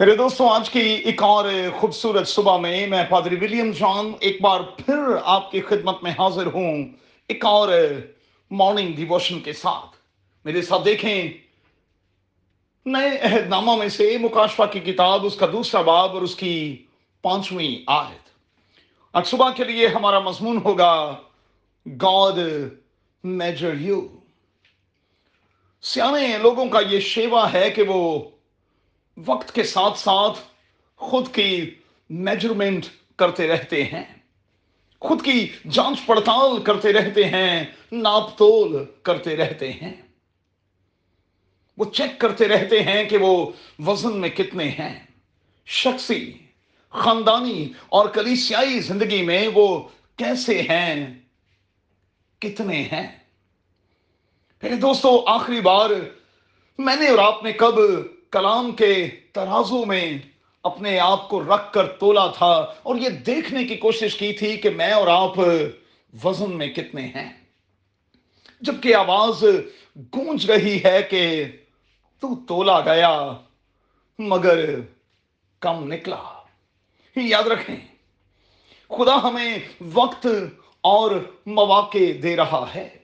میرے دوستوں آج کی ایک اور خوبصورت صبح میں میں پادری ولیم جان ایک بار پھر آپ کی خدمت میں حاضر ہوں، ایک اور مارننگ ڈیووشن کے ساتھ۔ میرے ساتھ دیکھیں، نئے عہد نامہ میں سے مکاشفہ کی کتاب، اس کا دوسرا باب اور اس کی پانچویں آیت۔ آج صبح کے لیے ہمارا مضمون ہوگا گاڈ میجر یو سیانے، لوگوں کا یہ شیوا ہے کہ وہ وقت کے ساتھ ساتھ خود کی میجرمنٹ کرتے رہتے ہیں۔ خود کی جانچ پڑتال کرتے رہتے ہیں، ناپ تول کرتے رہتے ہیں۔ وہ چیک کرتے رہتے ہیں کہ وہ وزن میں کتنے ہیں۔ شخصی، خاندانی اور کلیسیائی زندگی میں وہ کیسے ہیں؟ کتنے ہیں؟ میرے دوستو، آخری بار میں نے اور آپ نے کب کلام کے ترازو میں اپنے آپ کو رکھ کر تولا تھا اور یہ دیکھنے کی کوشش کی تھی کہ میں اور آپ وزن میں کتنے ہیں۔ جبکہ آواز گونج رہی ہے کہ تو تولا گیا، مگر کم نکلا۔ یاد رکھیں، خدا ہمیں وقت اور مواقع دے رہا ہے۔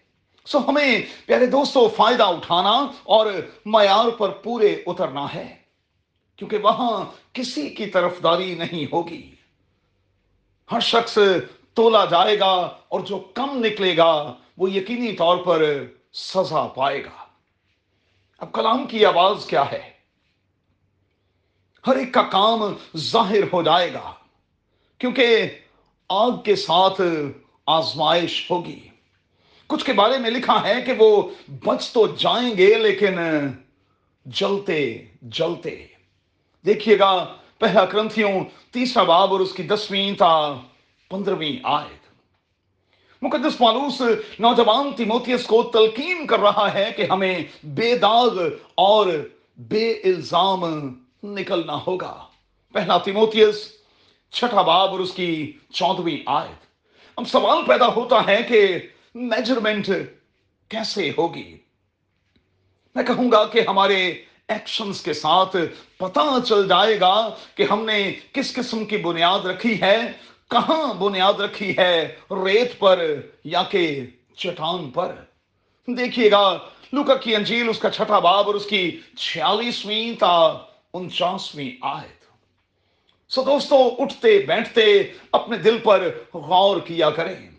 سو ہمیں پیارے دوستو فائدہ اٹھانا اور معیار پر پورے اترنا ہے، کیونکہ وہاں کسی کی طرف داری نہیں ہوگی۔ ہر شخص تولا جائے گا اور جو کم نکلے گا، وہ یقینی طور پر سزا پائے گا۔ اب کلام کی آواز کیا ہے؟ ہر ایک کا کام ظاہر ہو جائے گا، کیونکہ آگ کے ساتھ آزمائش ہوگی۔ کچھ کے بارے میں لکھا ہے کہ وہ بچ تو جائیں گے لیکن جلتے جلتے۔ دیکھیے گا، پہلا کرنتھیوں، تیسرا باب اور اس کی دسویں تا پندرہویں آیت۔ مقدس پالوس نوجوان تیموتیس کو تلقین کر رہا ہے کہ ہمیں بے داغ اور بے الزام نکلنا ہوگا۔ پہلا تیموتیس چھٹا باب اور اس کی چودویں آیت۔ اب سوال پیدا ہوتا ہے کہ میجرمنٹ کیسے ہوگی؟ میں کہوں گا کہ ہمارے ایکشنز کے ساتھ پتا چل جائے گا کہ ہم نے کس قسم کی بنیاد رکھی ہے، کہاں بنیاد رکھی ہے، ریت پر یا کہ چٹان پر۔ دیکھیے گا لوکا کی انجیل، اس کا چھٹا باب اور اس کی چھیالیسویں تا انچاسویں آیت۔ سو دوستو، اٹھتے بیٹھتے اپنے دل پر غور کیا کریں۔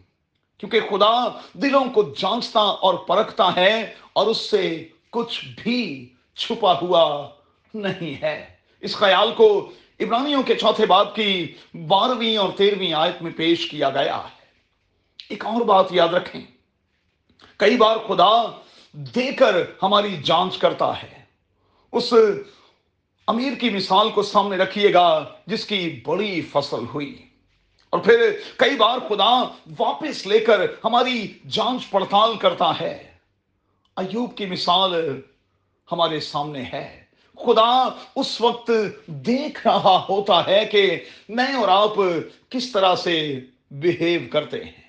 کیونکہ خدا دلوں کو جانچتا اور پرکھتا ہے اور اس سے کچھ بھی چھپا ہوا نہیں ہے۔ اس خیال کو عبرانیوں کے چوتھے باب کی بارہویں اور تیرہویں آیت میں پیش کیا گیا ہے۔ ایک اور بات یاد رکھیں۔ کئی بار خدا دے کر ہماری جانچ کرتا ہے۔ اس امیر کی مثال کو سامنے رکھیے گا جس کی بڑی فصل ہوئی۔ اور پھر کئی بار خدا واپس لے کر ہماری جانچ پڑتال کرتا ہے۔ ایوب کی مثال ہمارے سامنے ہے۔ خدا اس وقت دیکھ رہا ہوتا ہے کہ میں اور آپ کس طرح سے بہیو کرتے ہیں۔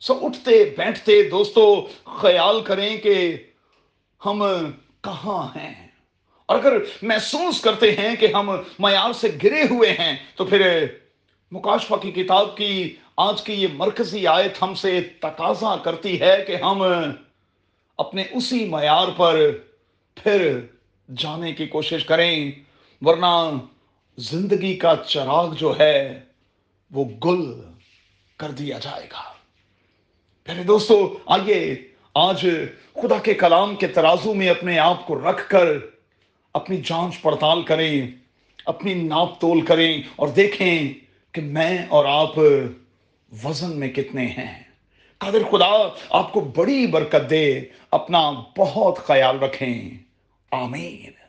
سو اٹھتے، بیٹھتے دوستو، خیال کریں کہ ہم کہاں ہیں۔ اور اگر محسوس کرتے ہیں کہ ہم معیار سے گرے ہوئے ہیں تو پھر مکاشفہ کی کتاب کی آج کی یہ مرکزی آیت ہم سے تقاضا کرتی ہے کہ ہم اپنے اسی معیار پر پھر جانے کی کوشش کریں، ورنہ زندگی کا چراغ جو ہے وہ گل کر دیا جائے گا۔ پہلے دوستو، آئیے آج خدا کے کلام کے ترازو میں اپنے آپ کو رکھ کر اپنی جانچ پڑتال کریں، اپنی ناپ تول کریں اور دیکھیں کہ میں اور آپ وزن میں کتنے ہیں؟ قادر خدا، آپ کو بڑی برکت دے، اپنا بہت خیال رکھیں۔ آمین۔